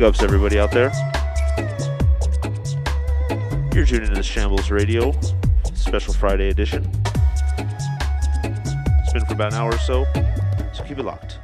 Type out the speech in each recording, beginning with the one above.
Big ups, everybody out there. You're tuning in to Shambles Radio, special Friday edition. It's been for about an hour or so, so keep it locked.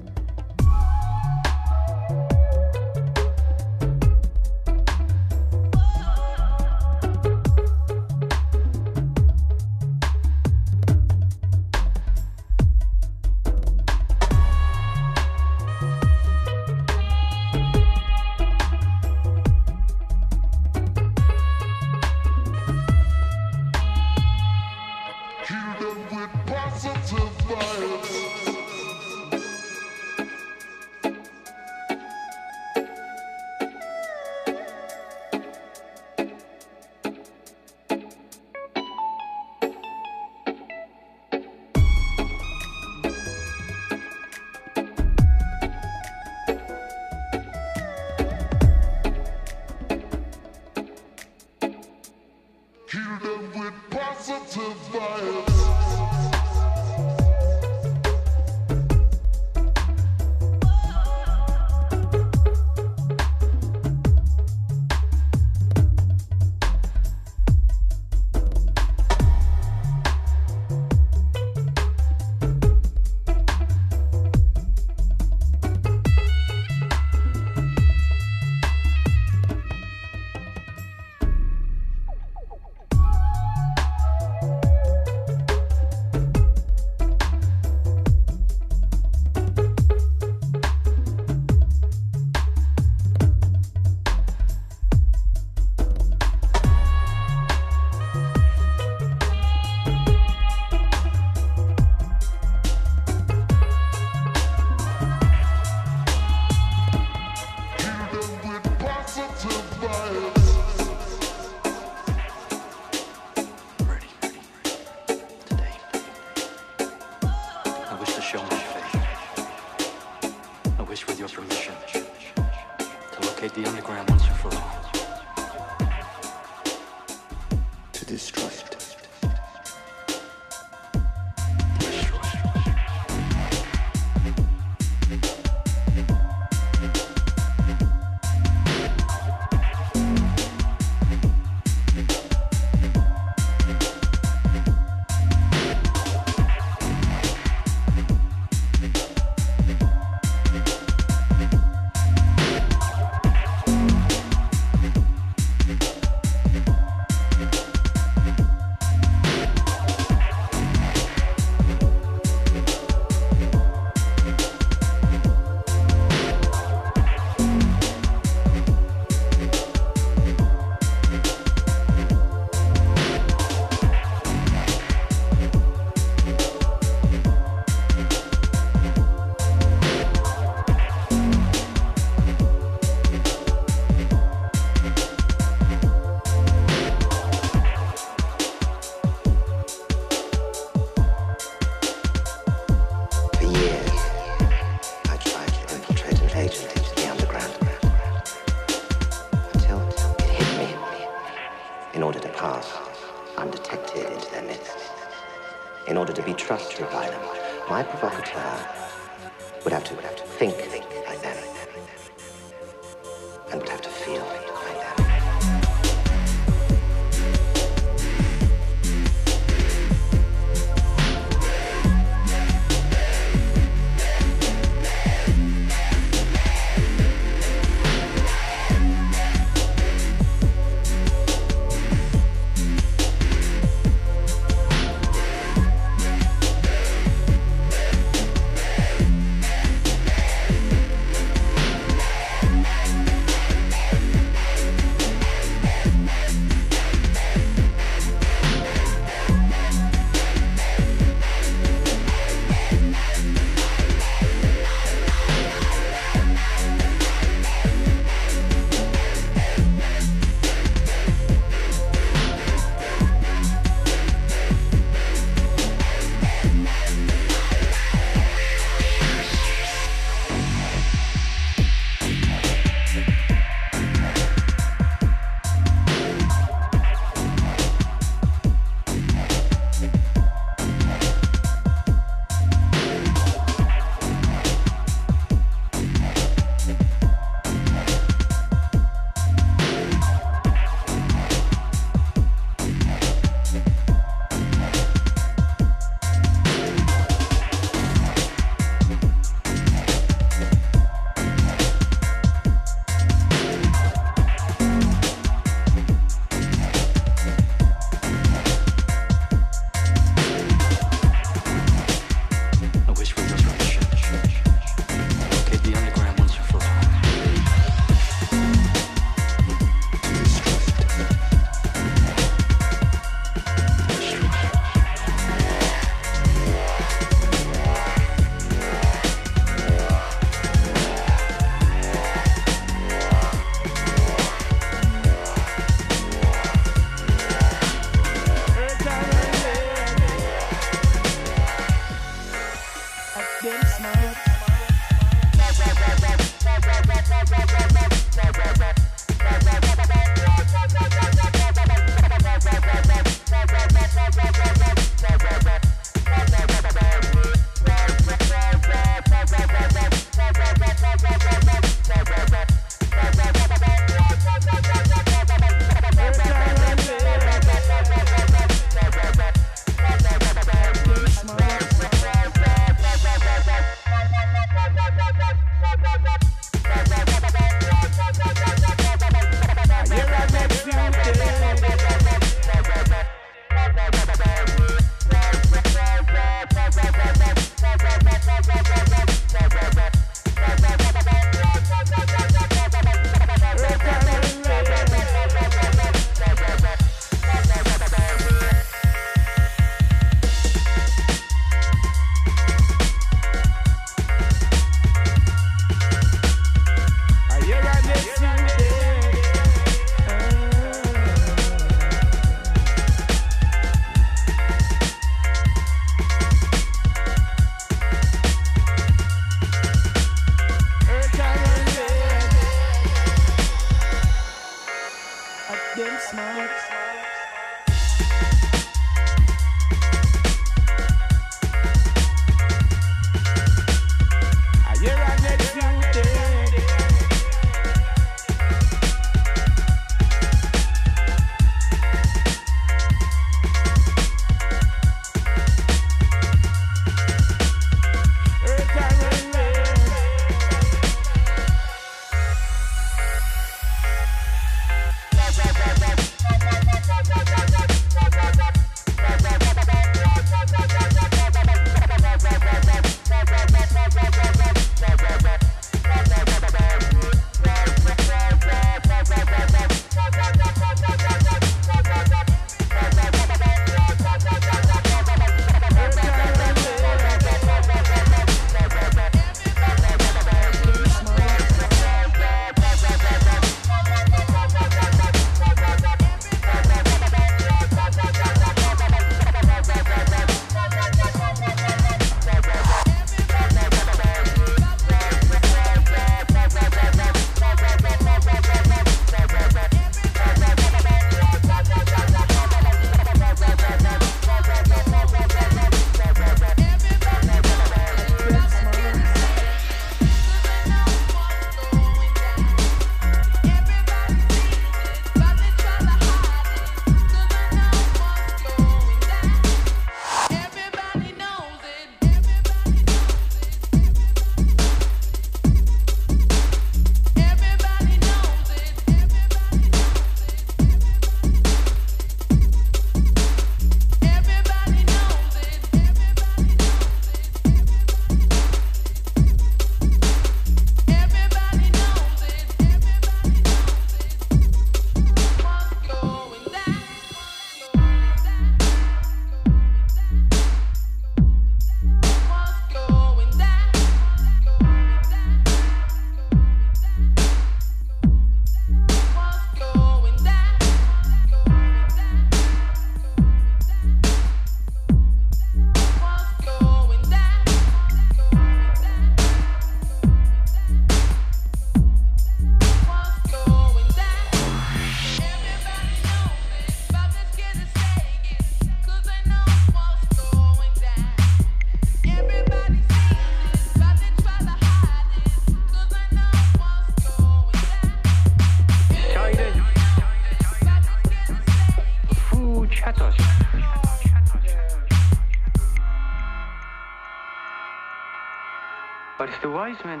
Wise men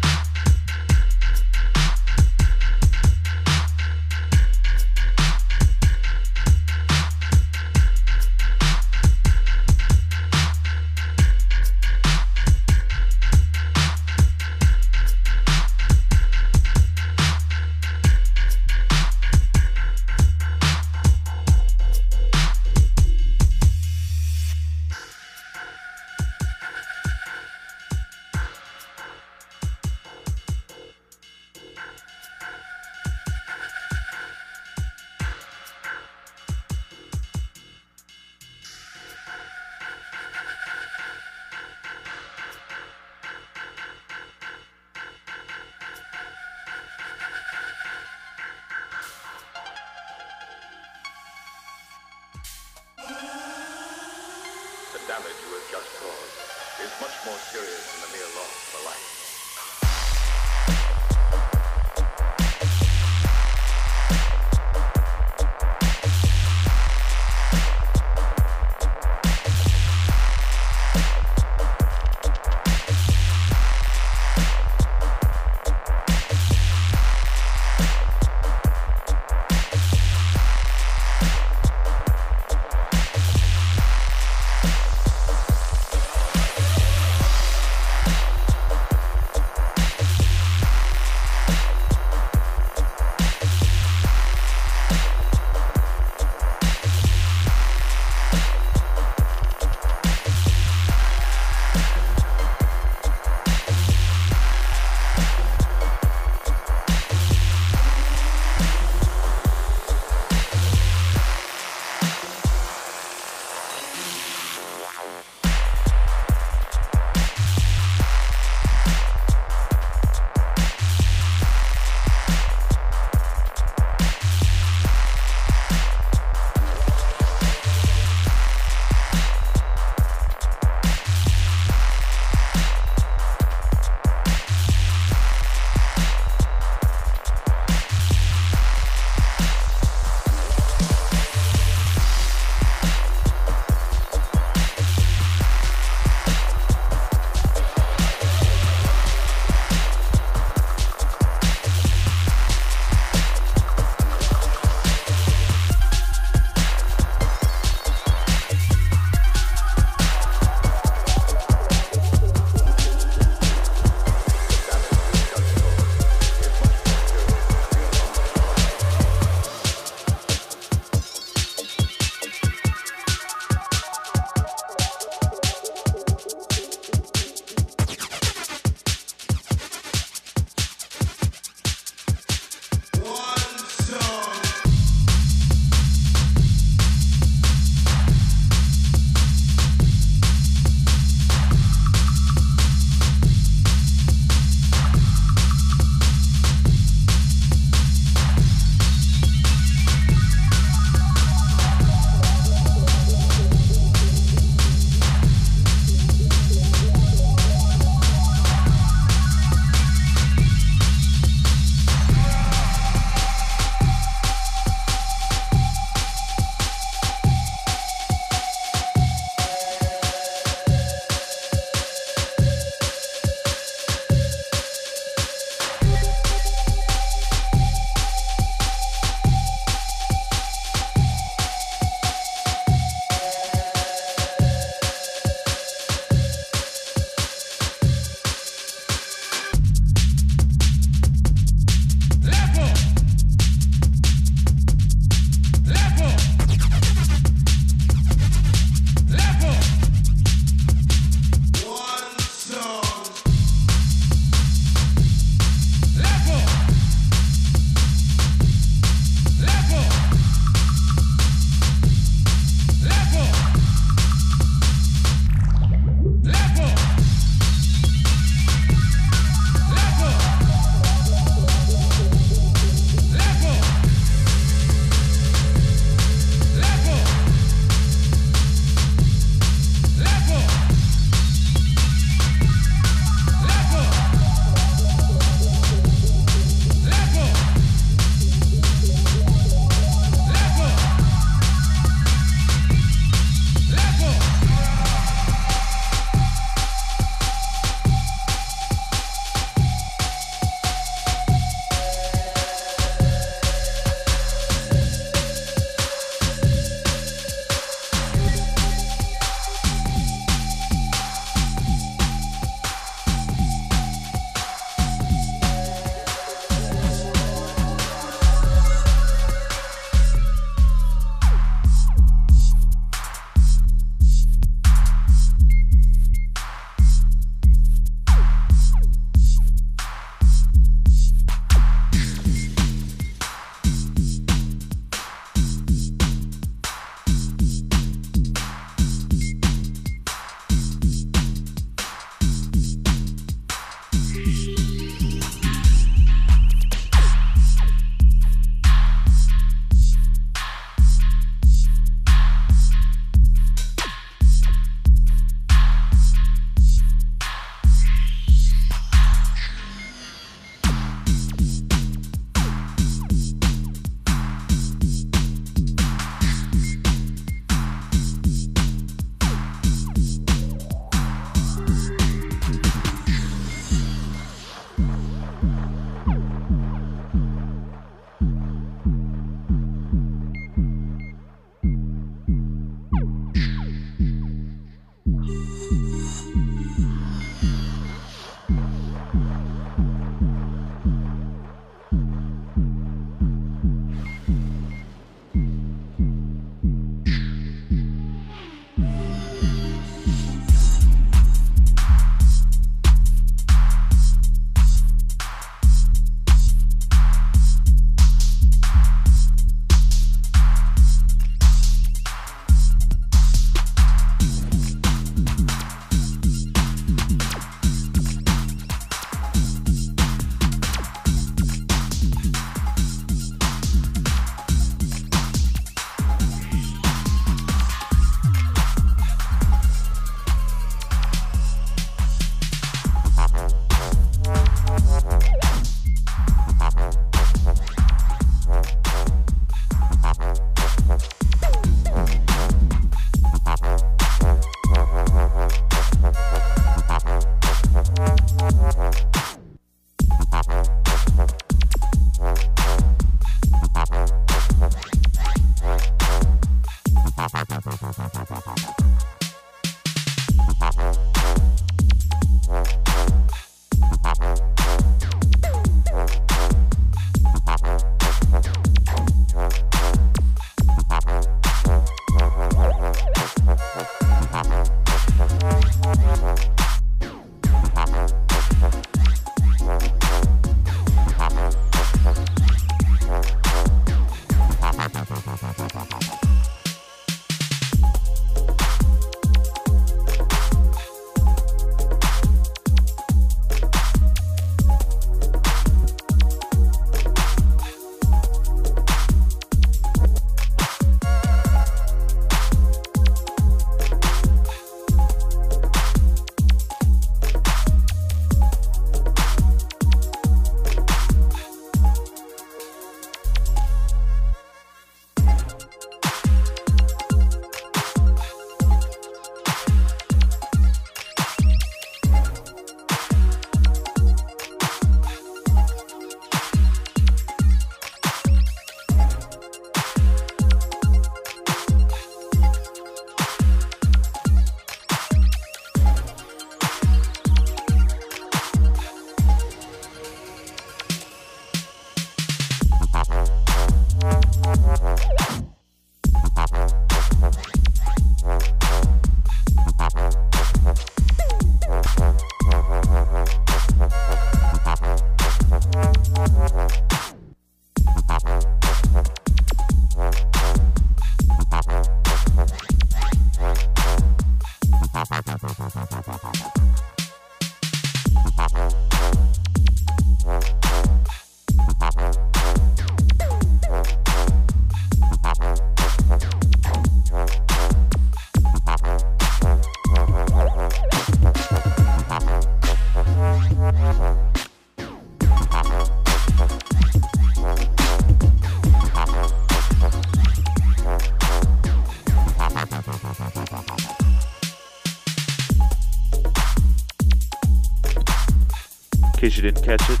case you didn't catch it,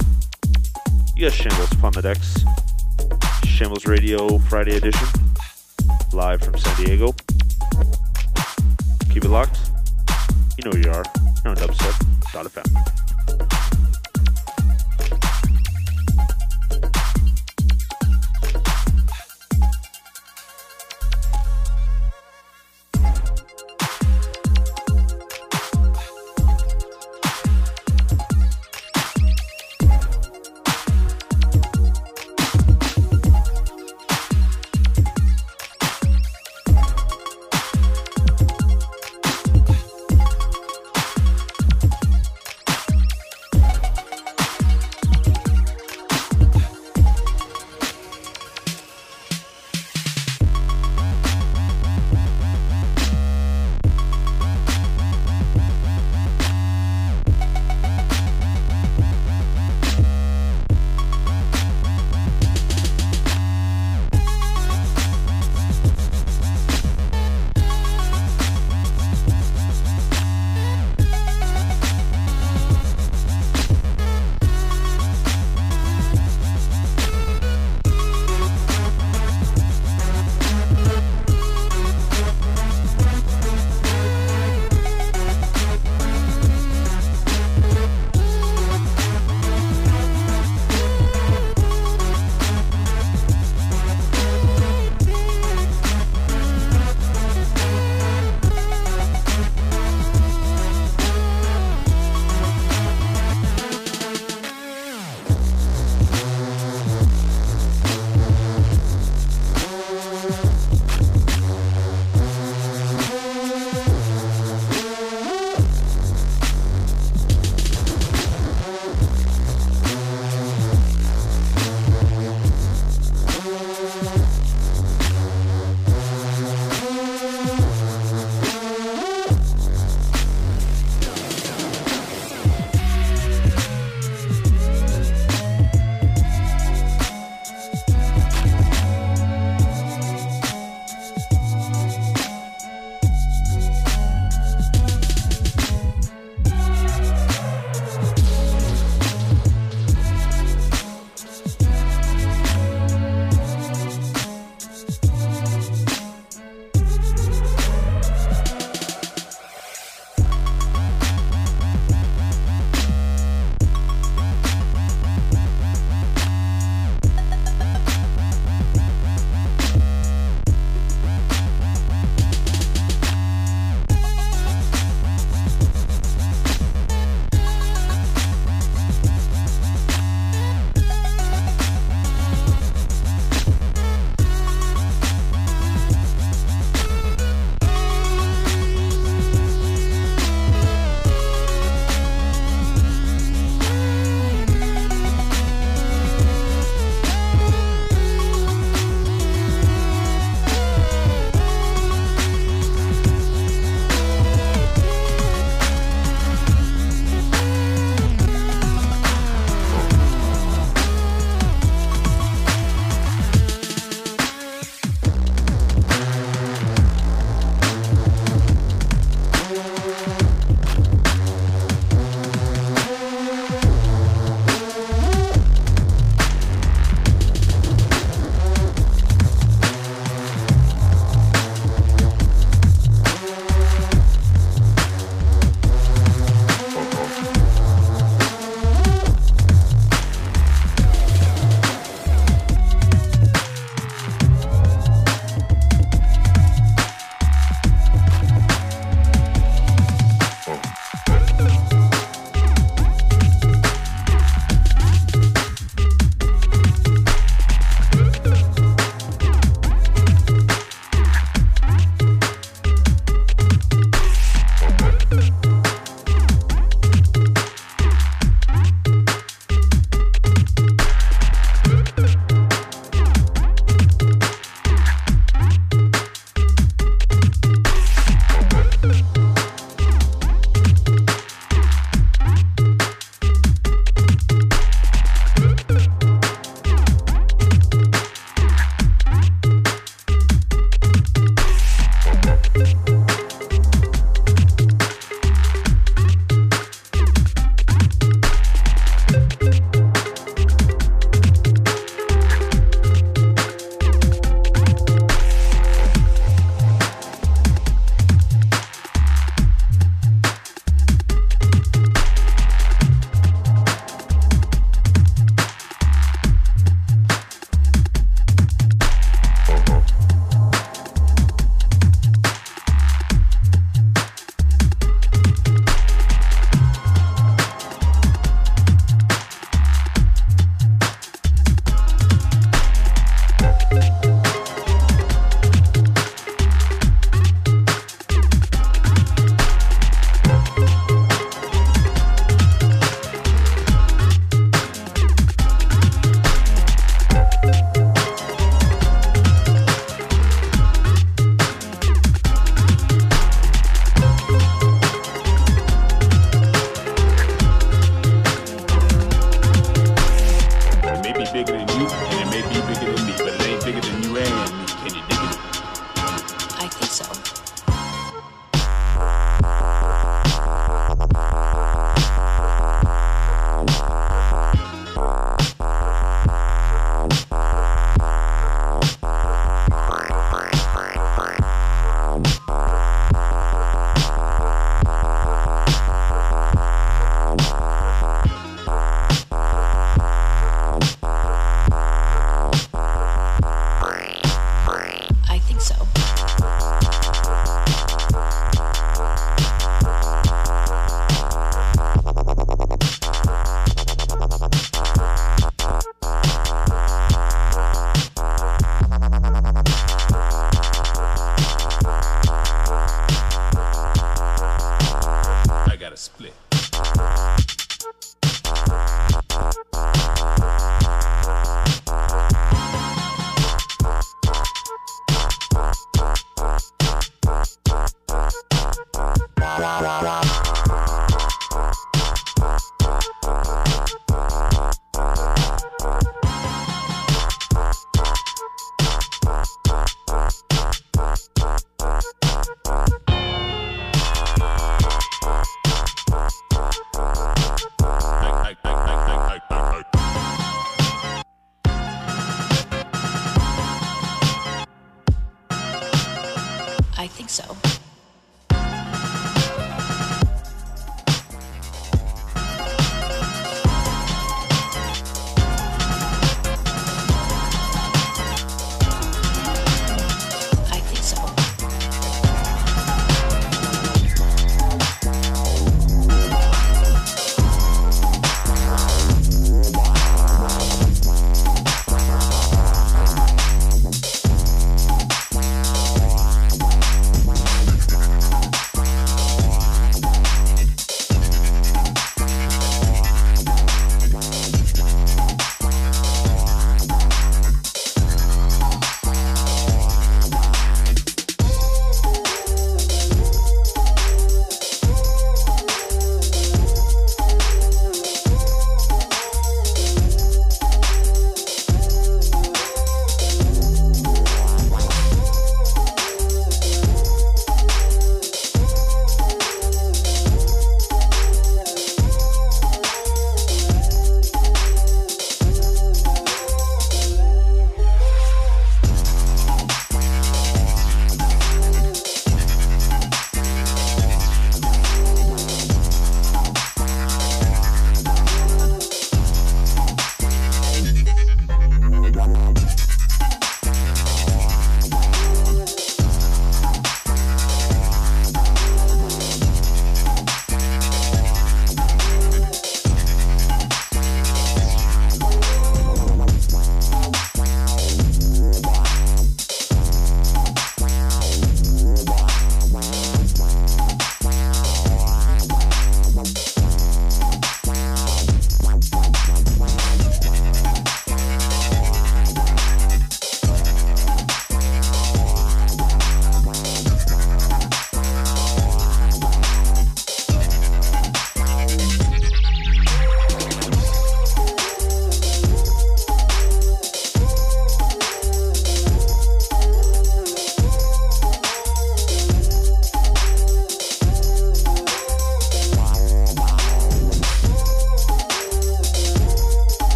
you got Shambles the decks. Shambles Radio Friday edition, live from San Diego. Keep it locked. You know where you are. You're on dubstep.fm.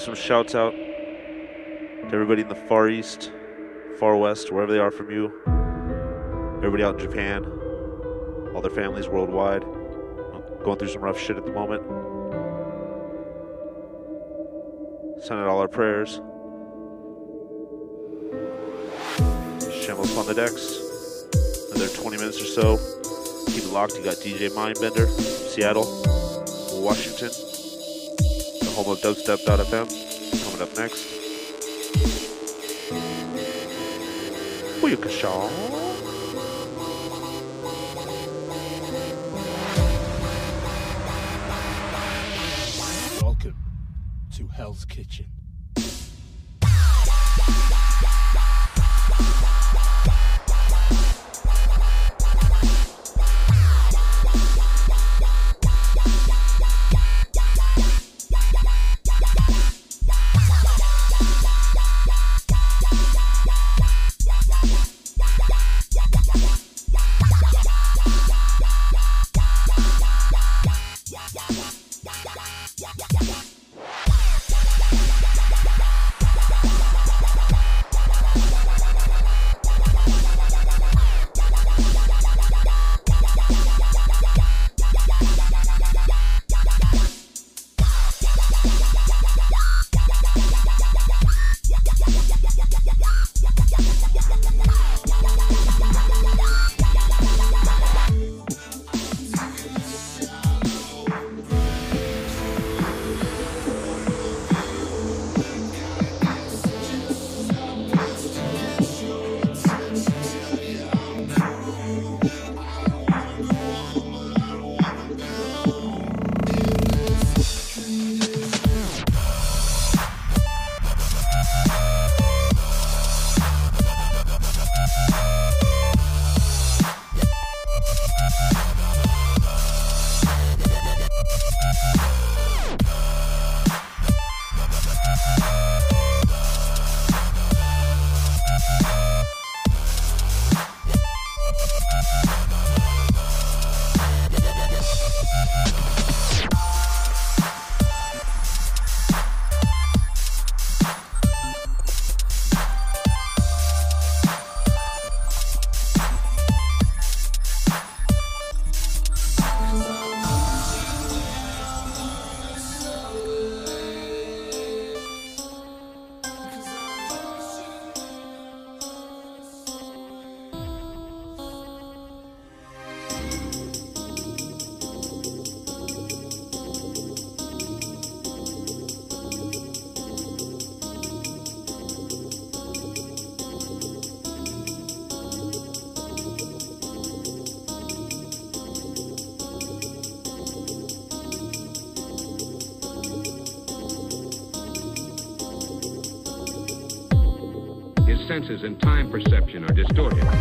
give some shouts out to everybody in the Far East, Far West, wherever they are from you. Everybody out in Japan, all their families worldwide, going through some rough shit at the moment. Send out all our prayers. Shambles on the decks. Another 20 minutes or so. Keep it locked. You got DJ Mindbender from Seattle, Washington home of dubstep.fm. Coming up next. To Hell's Kitchen. And time perception are distorted.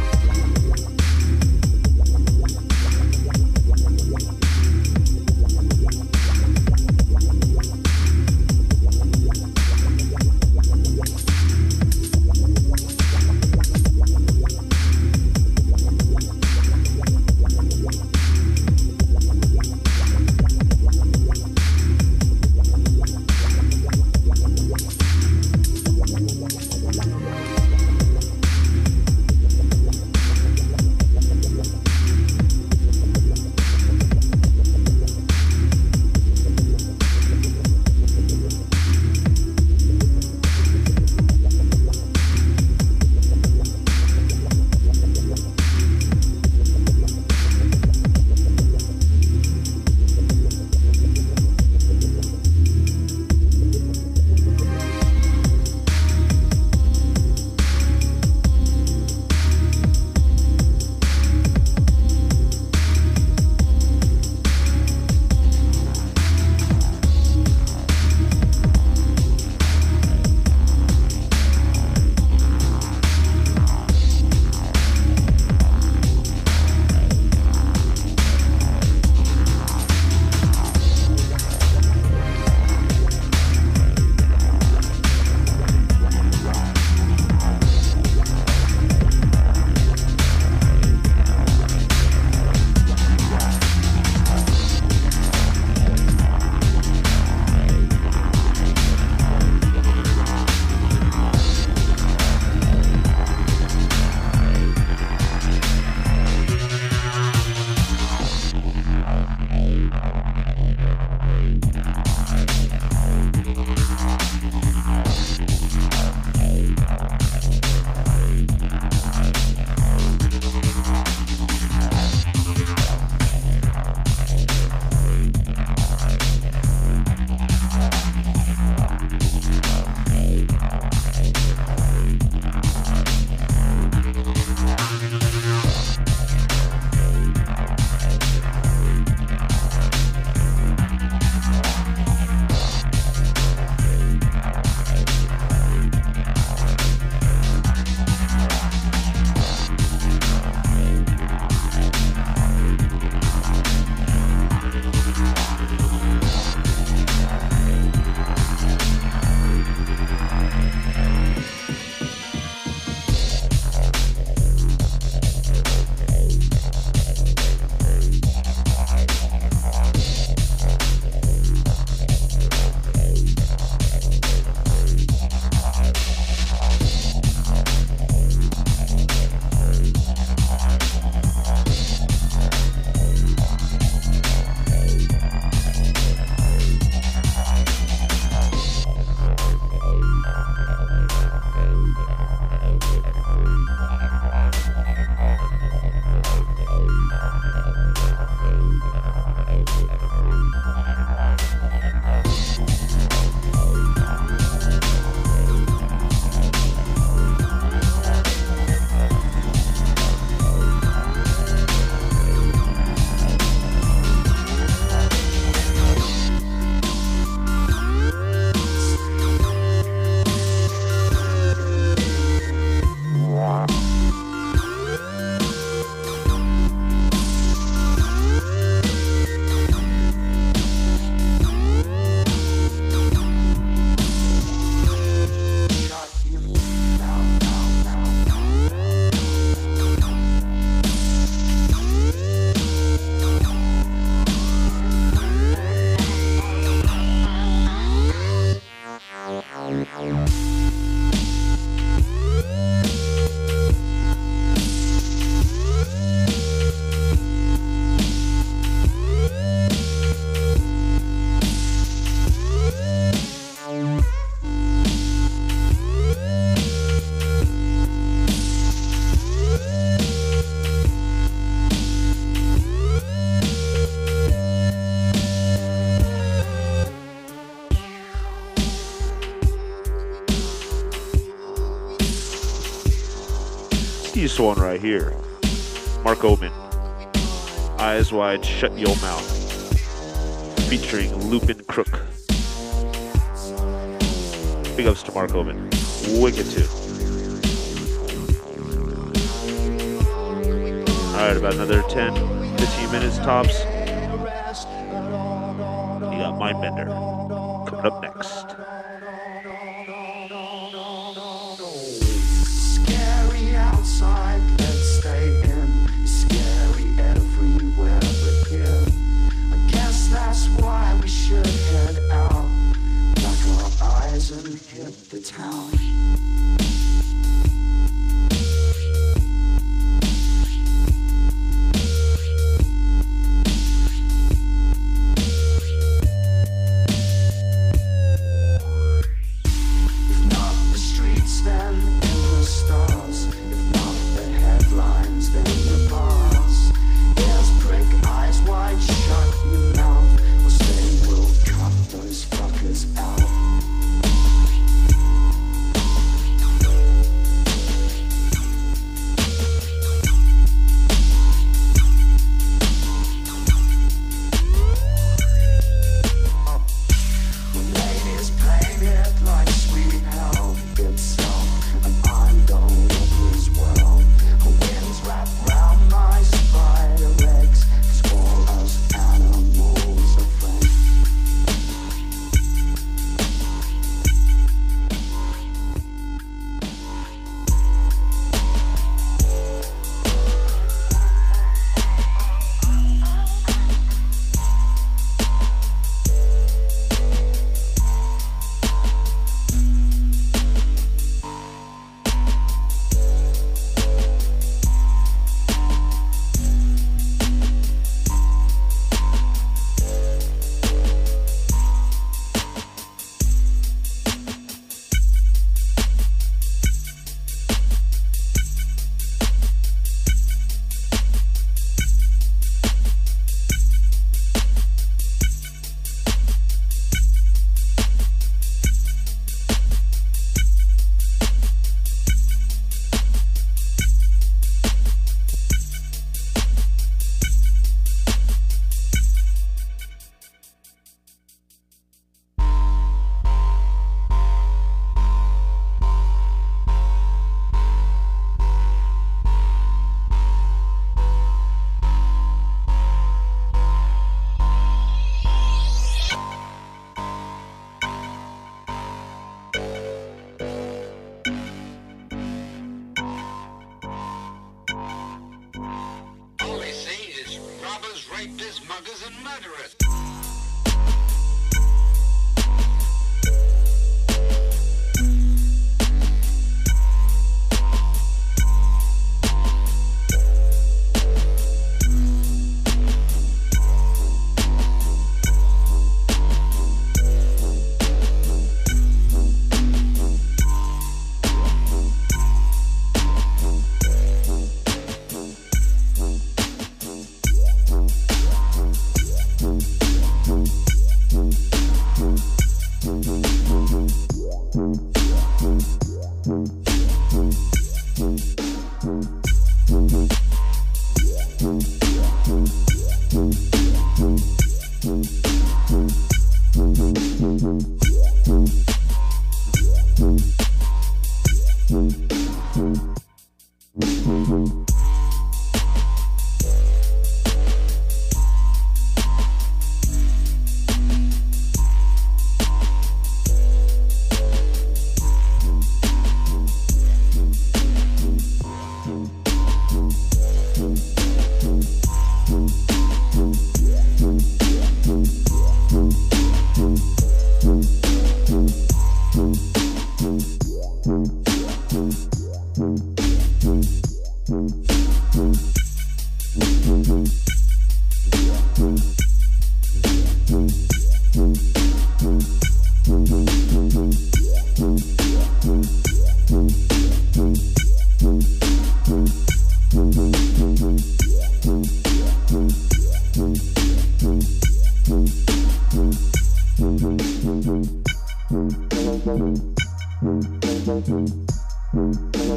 this one right here. Mark Oman. Eyes Wide, Shut Your Mouth. Featuring Lupen Crook. Big ups to Mark Oman. Wicked too. Alright, about another 10, 15 minutes tops.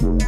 Thank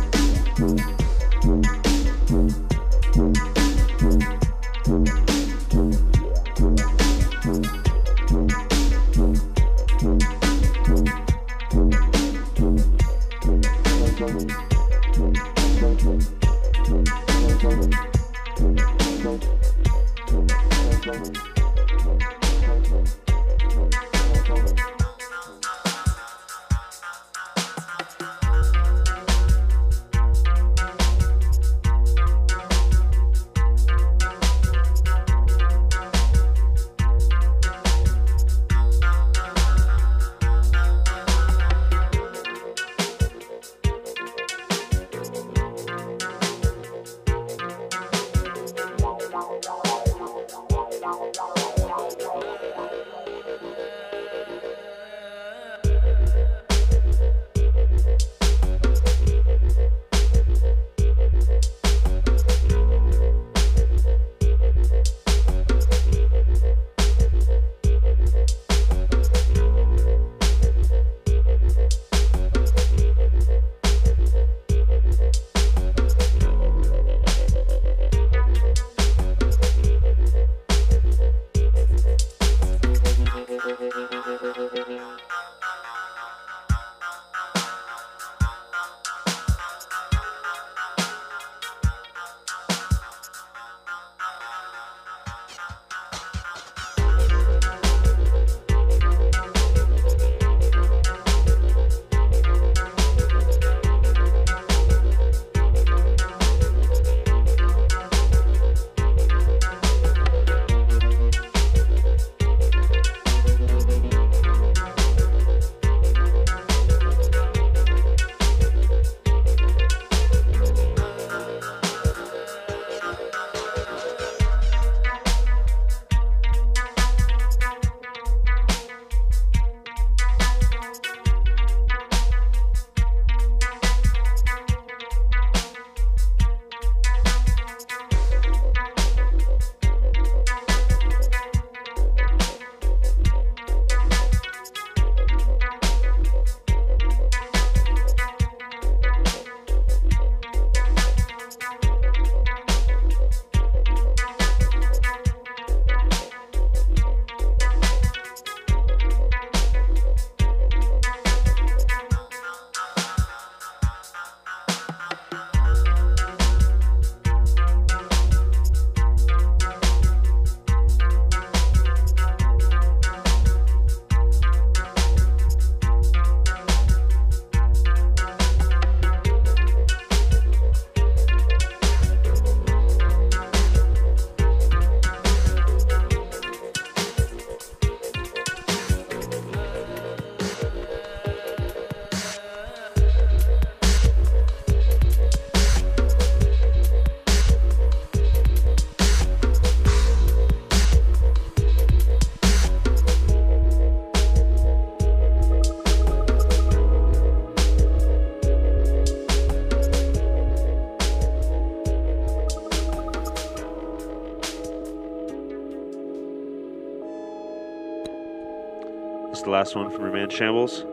last one from man Shambles.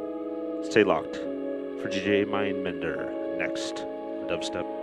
Stay locked for DJ Mindbender next. on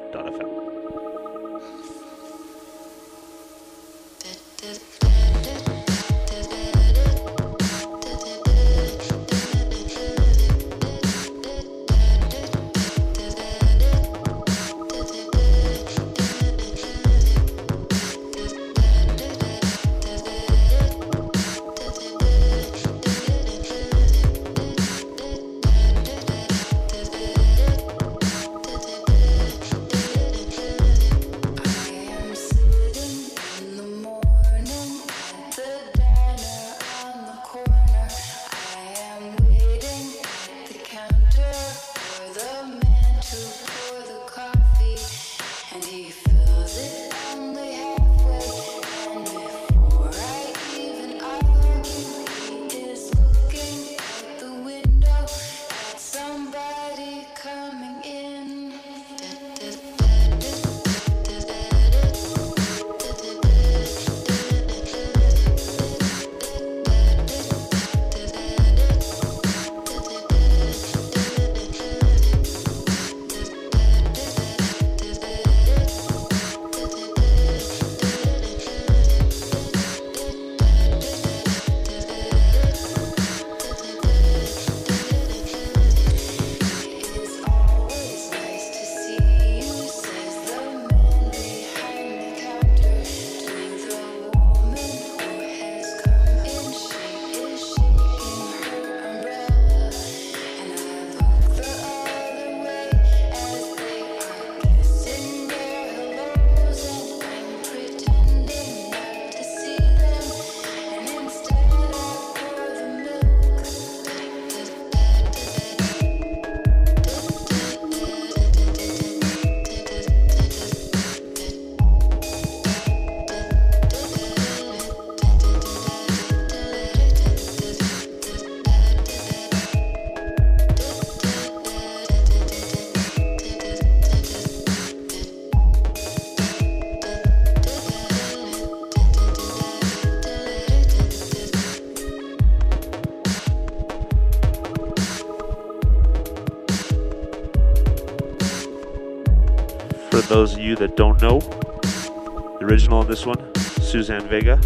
those of you that don't know, the original on this one, Suzanne Vega,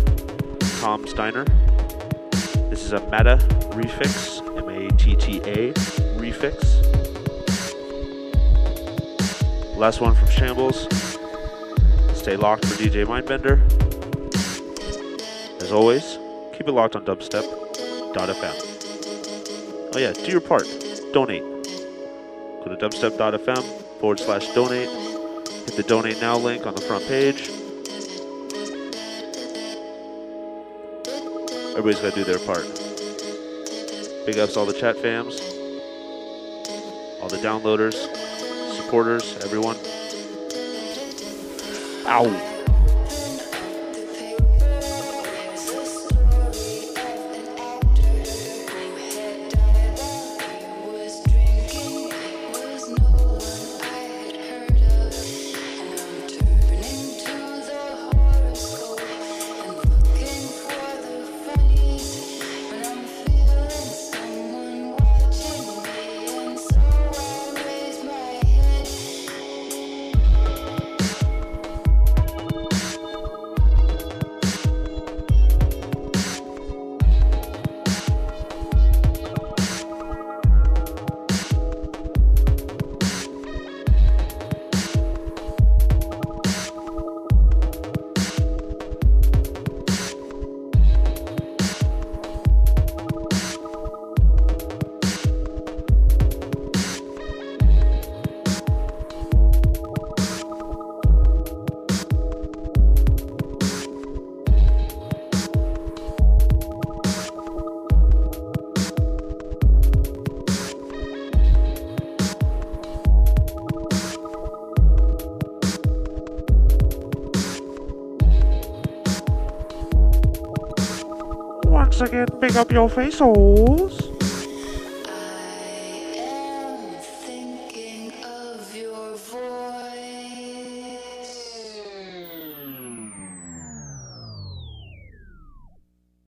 Tom's Diner. This is a Matta refix, M A T T A refix. Last one from Shambles. Stay locked for DJ Mindbender. As always, keep it locked on dubstep.fm. Oh yeah, do your part. Donate. Go to dubstep.fm forward slash donate. Hit the donate now link on the front page. Everybody's got to do their part. Big ups all the chat fams, all the downloaders, supporters, everyone. Ow! Once again, big up your face holes.